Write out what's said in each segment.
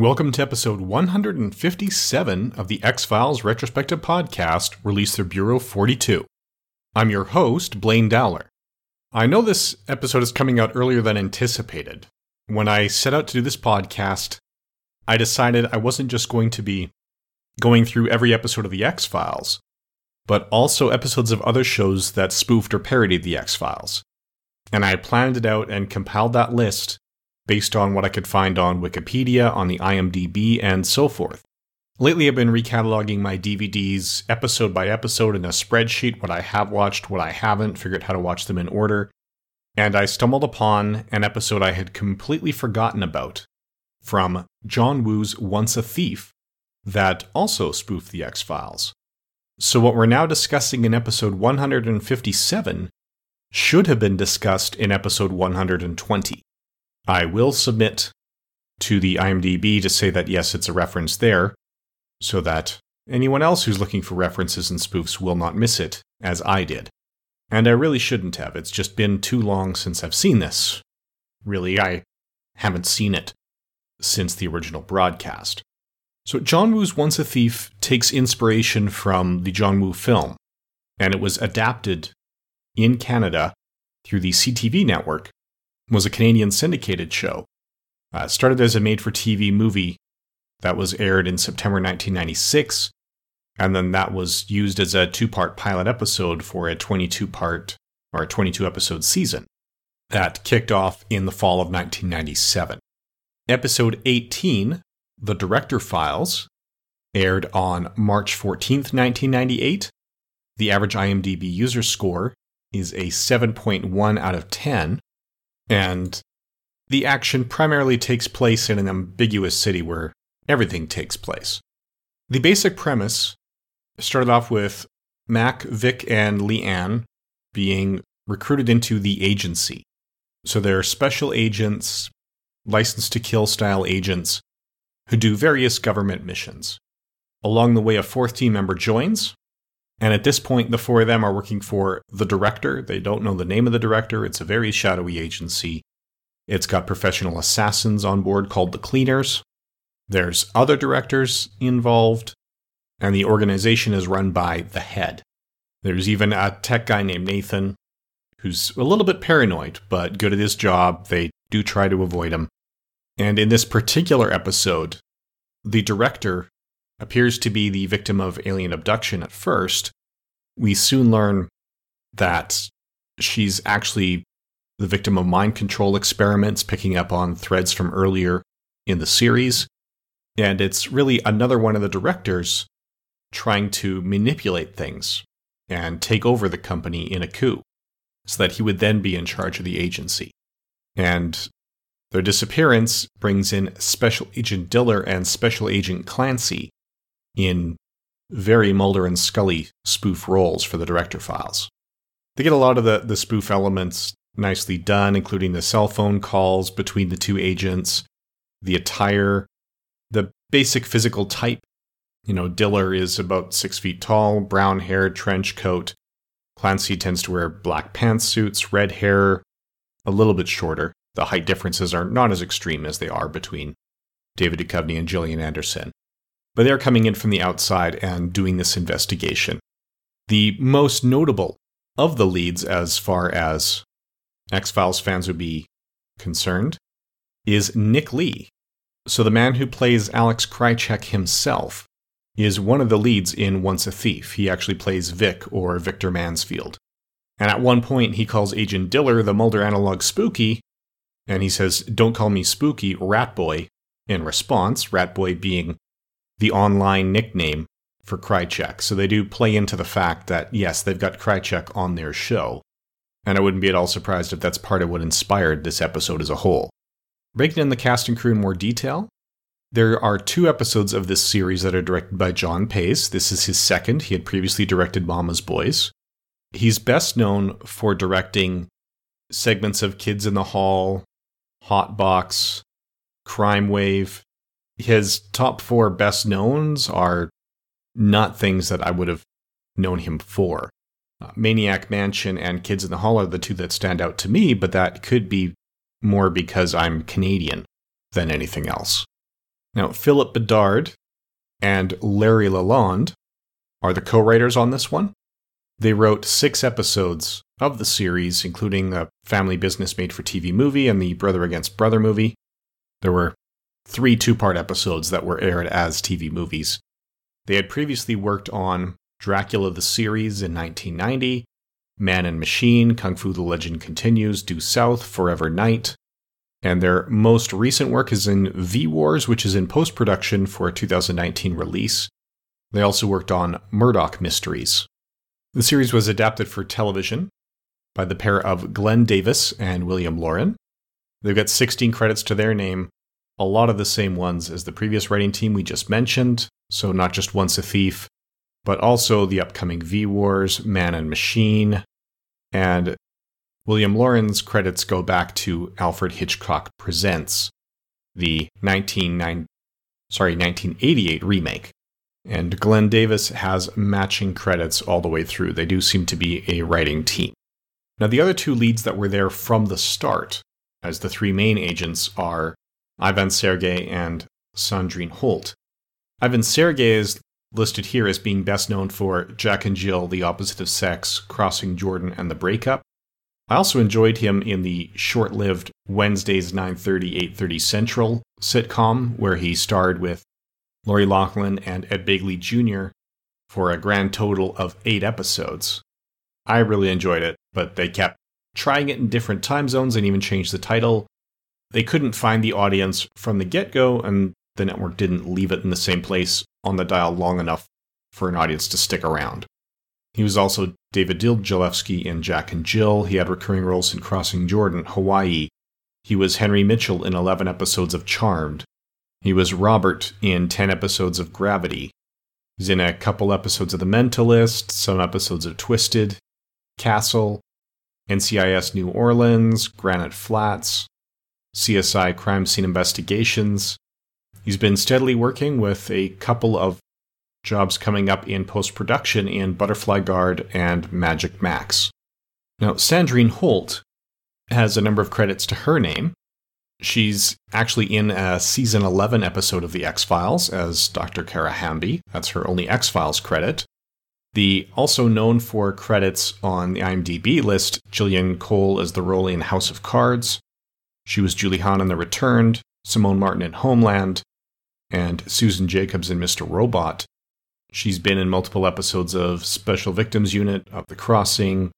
Welcome to episode 157 of the X Files Retrospective Podcast, released through Bureau 42. I'm your host, Blaine Dowler. I know this episode is coming out earlier than anticipated. When I set out to do this podcast, I decided I wasn't just going to be going through every episode of the X Files, but also episodes of other shows that spoofed or parodied the X Files. And I planned it out and compiled that list based on what I could find on Wikipedia, on the IMDb, and so forth. Lately, I've been recataloging my DVDs episode by episode in a spreadsheet, what I have watched, what I haven't, figured how to watch them in order. And I stumbled upon an episode I had completely forgotten about from John Woo's Once a Thief that also spoofed the X Files. So, what we're now discussing in episode 157 should have been discussed in episode 120. I will submit to the IMDb to say that yes, it's a reference there, so that anyone else who's looking for references and spoofs will not miss it, as I did. And I really shouldn't have. It's just been too long since I've seen this. Really, I haven't seen it since the original broadcast. So, John Woo's Once a Thief takes inspiration from the John Woo film, and it was adapted in Canada through the CTV network was a Canadian syndicated show. Uh, started as a made for TV movie that was aired in September 1996, and then that was used as a two part pilot episode for a 22 part or a 22 episode season that kicked off in the fall of 1997. Episode 18, The Director Files, aired on March 14th, 1998. The average IMDb user score is a 7.1 out of 10, and the action primarily takes place in an ambiguous city where everything takes place. The basic premise started off with Mac, Vic, and Leanne being recruited into the agency. So they're special agents, licensed to kill style agents who do various government missions. Along the way, a fourth team member joins, and at this point, the four of them are working for the director. They don't know the name of the director. It's a very shadowy agency. It's got professional assassins on board called the Cleaners. There's other directors involved, and the organization is run by the head. There's even a tech guy named Nathan who's a little bit paranoid, but good at his job. They do try to avoid him. And in this particular episode, the director appears to be the victim of alien abduction at first, we soon learn that she's actually the victim of mind control experiments, picking up on threads from earlier in the series. And it's really another one of the directors trying to manipulate things and take over the company in a coup so that he would then be in charge of the agency. And their disappearance brings in Special Agent Diller and Special Agent Clancy in very Mulder and Scully spoof roles for the director files. They get a lot of the, the spoof elements nicely done, including the cell phone calls between the two agents, the attire, the basic physical type. You know, Diller is about six feet tall, brown hair, trench coat. Clancy tends to wear black pantsuits, red hair, a little bit shorter. The height differences are not as extreme as they are between David Duchovny and Gillian Anderson but they're coming in from the outside and doing this investigation. The most notable of the leads, as far as X Files fans would be concerned, is Nick Lea. So, the man who plays Alex Krycek himself is one of the leads in Once a Thief. He actually plays Vic or Victor Mansfield. And at one point, he calls Agent Diller the Mulder analog Spooky, and he says, Don't call me Spooky, Rat Boy, in response, Rat Boy being the online nickname for Krycek. So they do play into the fact that, yes, they've got Krycek on their show. And I wouldn't be at all surprised if that's part of what inspired this episode as a whole. Breaking in the cast and crew in more detail, there are two episodes of this series that are directed by John Paizs. This is his second. He had previously directed Mama's Boys. He's best known for directing segments of Kids in the Hall, Hot Box, Crime Wave, his top four best knowns are not things that I would have known him for. Uh, Maniac Mansion and Kids in the Hall are the two that stand out to me, but that could be more because I'm Canadian than anything else. Now, Philip Bedard and Larry Lalonde are the co writers on this one. They wrote six episodes of the series, including a family business made for TV movie and the Brother Against Brother movie. There were three two part episodes that were aired as TV movies. They had previously worked on Dracula the series in 1990, Man and Machine, Kung Fu the Legend Continues, Due South, Forever Knight, and their most recent work is in V Wars, which is in post production for a 2019 release. They also worked on Murdoch Mysteries. The series was adapted for television by the pair of Glenn Davis and William Laurin. They've got 16 credits to their name, a lot of the same ones as the previous writing team we just mentioned, so not just Once a Thief, but also the upcoming V Wars, Man and Machine, and William Laurin's credits go back to Alfred Hitchcock Presents, the 19, sorry, 1988 remake. And Glenn Davis has matching credits all the way through. They do seem to be a writing team. Now, the other two leads that were there from the start, as the three main agents, are Ivan Sergei and Sandrine Holt. Ivan Sergei is listed here as being best known for Jack and Jill, The Opposite of Sex, Crossing Jordan, and The Breakup. I also enjoyed him in the short-lived Wednesdays 9:30 8:30 Central sitcom where he starred with Lori Loughlin and Ed Begley Jr. for a grand total of 8 episodes. I really enjoyed it, but they kept trying it in different time zones and even changed the title. They couldn't find the audience from the get-go and the network didn't leave it in the same place on the dial long enough for an audience to stick around. He was also David Dildjalewski in Jack and Jill. He had recurring roles in Crossing Jordan, Hawaii. He was Henry Mitchell in 11 episodes of Charmed. He was Robert in 10 episodes of Gravity. He's in a couple episodes of The Mentalist, some episodes of Twisted, Castle, NCIS New Orleans, Granite Flats, CSI Crime Scene Investigations. He's been steadily working with a couple of jobs coming up in post production in Butterfly Guard and Magic Max. Now, Sandrine Holt has a number of credits to her name. She's actually in a season 11 episode of The X Files as Dr. Kara Hamby. That's her only X Files credit. The also known for credits on the IMDb list, Gillian Cole as the role in House of Cards. She was Julie Hahn in The Returned, Simone Martin in Homeland, and Susan Jacobs in Mr. Robot. She's been in multiple episodes of Special Victims Unit, of The Crossing.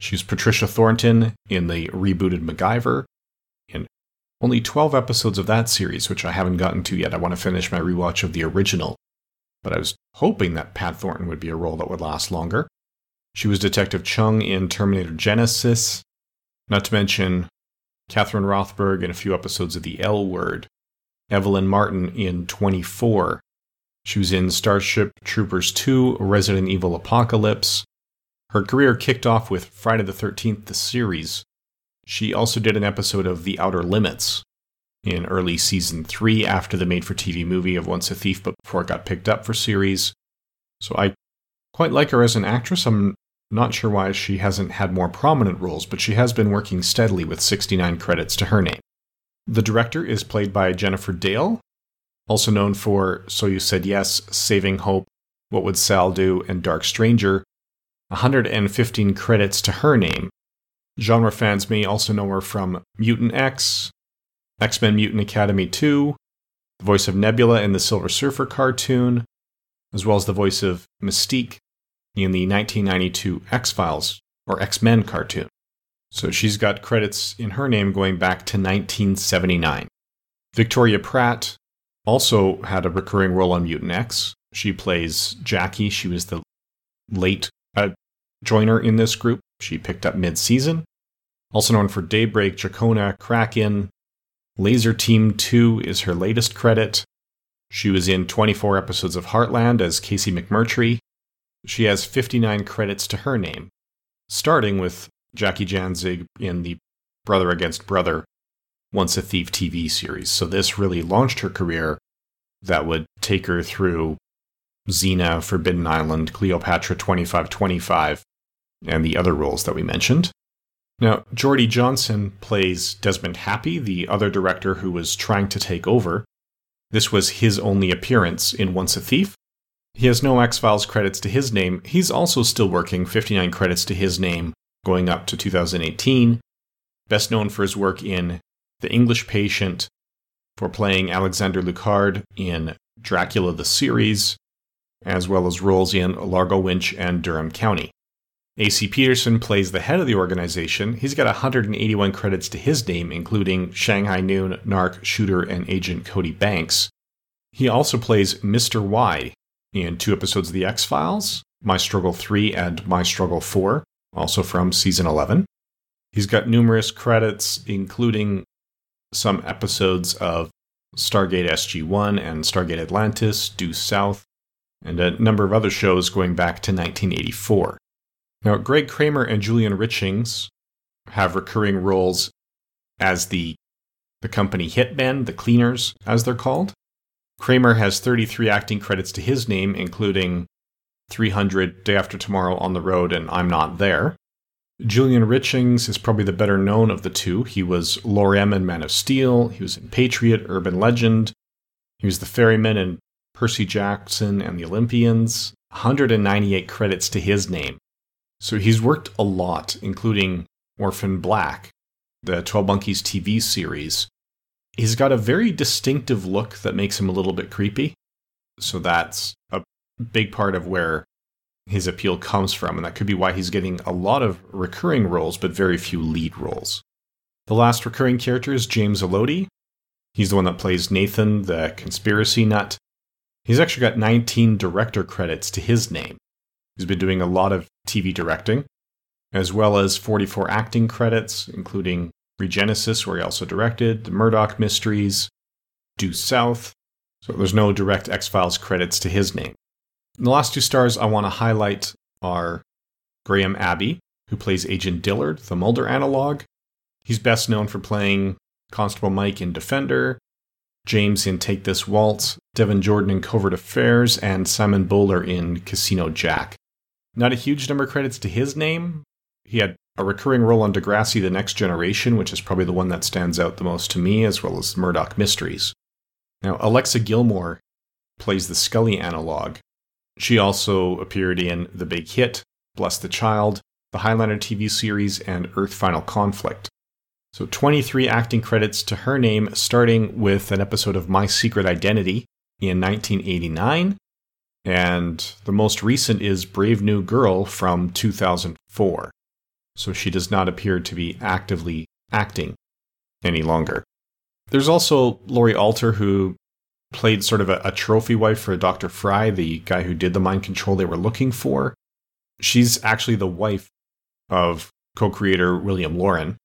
She's Patricia Thornton in the rebooted MacGyver. In only 12 episodes of that series, which I haven't gotten to yet. I want to finish my rewatch of the original. But I was hoping that Pat Thornton would be a role that would last longer. She was Detective Chung in Terminator Genisys, not to mention Catherine Rothberg in a few episodes of The L Word, Evelyn Martin in 24, she was in Starship Troopers 2, Resident Evil Apocalypse. Her career kicked off with Friday the 13th, the series. She also did an episode of The Outer Limits in early season 3 after the made for TV movie of Once a Thief, but before it got picked up for series. So I quite like her as an actress. I'm not sure why she hasn't had more prominent roles, but she has been working steadily with 69 credits to her name. The director is played by Jennifer Dale, also known for So You Said Yes, Saving Hope, What Would Sal Do, and Dark Stranger, 115 credits to her name. Genre fans may also know her from Mutant X, X Men Mutant Academy 2, the voice of Nebula in the Silver Surfer cartoon, as well as the voice of Mystique in the 1992 X Files or X Men cartoon. So she's got credits in her name going back to 1979. Victoria Pratt also had a recurring role on Mutant X. She plays Jackie. She was the late uh, joiner in this group. She picked up mid season. Also known for Daybreak, Jacona, Kraken. Laser Team 2 is her latest credit. She was in 24 episodes of Heartland as Casey McMurtry. She has 59 credits to her name, starting with Jackie Janzig in the Brother Against Brother once a Thief TV series. So this really launched her career that would take her through Xena, Forbidden Island, Cleopatra 2525, and the other roles that we mentioned. Now, Geordie Johnson plays Desmond Happy, the other director who was trying to take over. This was his only appearance in Once a Thief. He has no X Files credits to his name. He's also still working 59 credits to his name going up to 2018. Best known for his work in The English Patient, for playing Alexander Lucard in Dracula the series, as well as roles in Largo Winch and Durham County. AC Peterson plays the head of the organization. He's got 181 credits to his name, including Shanghai Noon, Narc, Shooter, and Agent Cody Banks. He also plays Mr. Y in two episodes of The X Files, My Struggle 3 and My Struggle 4, also from season 11. He's got numerous credits, including some episodes of Stargate SG 1 and Stargate Atlantis, Due South, and a number of other shows going back to 1984. Now, Greg Kramer and Julian Richings have recurring roles as the, the company hitmen, the cleaners, as they're called. Kramer has 33 acting credits to his name, including 300 Day After Tomorrow on the Road and I'm Not There. Julian Richings is probably the better known of the two. He was Lor-Em in Man of Steel, he was in Patriot, Urban Legend, he was the ferryman in Percy Jackson and the Olympians. 198 credits to his name. So he's worked a lot, including Orphan Black, the 12 Monkeys TV series. He's got a very distinctive look that makes him a little bit creepy. So that's a big part of where his appeal comes from, and that could be why he's getting a lot of recurring roles, but very few lead roles. The last recurring character is James Allodi. He's the one that plays Nathan, the conspiracy nut. He's actually got 19 director credits to his name. He's been doing a lot of TV directing, as well as 44 acting credits, including Regenesis, where he also directed, The Murdoch Mysteries, Due South. So there's no direct X Files credits to his name. And the last two stars I want to highlight are Graham Abbey, who plays Agent Dillard, the Mulder analog. He's best known for playing Constable Mike in Defender, James in Take This Waltz, Devin Jordan in Covert Affairs, and Simon Bowler in Casino Jack. Not a huge number of credits to his name. He had a recurring role on Degrassi The Next Generation, which is probably the one that stands out the most to me, as well as Murdoch Mysteries. Now, Alexa Gilmore plays the Scully analog. She also appeared in The Big Hit, Bless the Child, the Highlander TV series, and Earth Final Conflict. So 23 acting credits to her name, starting with an episode of My Secret Identity in 1989, and the most recent is Brave New Girl from 2004. So she does not appear to be actively acting any longer. There's also Laurie Alter, who played sort of a, a, trophy wife for Dr. Fry, the guy who did the mind control they were looking for. She's actually the wife of co creator William Laurin.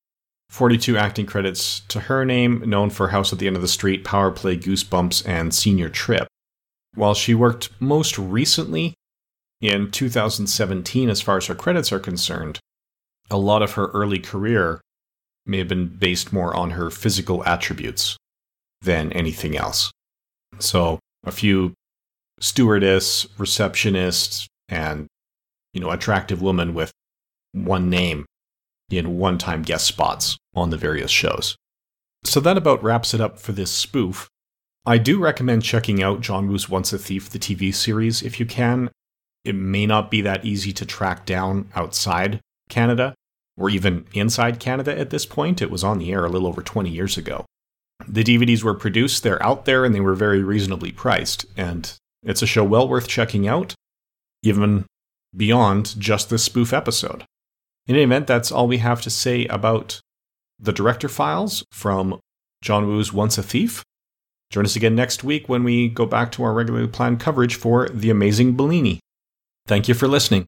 42 acting credits to her name, known for House at the End of the Street, Power Play, Goosebumps, and Senior Trip. While she worked most recently in 2017, as far as her credits are concerned, a lot of her early career may have been based more on her physical attributes than anything else. So, a few stewardess, receptionists, and you know, attractive women with one name in one-time guest spots on the various shows. So that about wraps it up for this spoof. I do recommend checking out John Woo's Once a Thief, the TV series, if you can. It may not be that easy to track down outside Canada or even inside Canada at this point. It was on the air a little over 20 years ago. The DVDs were produced, they're out there, and they were very reasonably priced. And it's a show well worth checking out, even beyond just this spoof episode. In any event, that's all we have to say about the director files from John Woo's Once a Thief. Join us again next week when we go back to our regularly planned coverage for The Amazing Maleeni. Thank you for listening.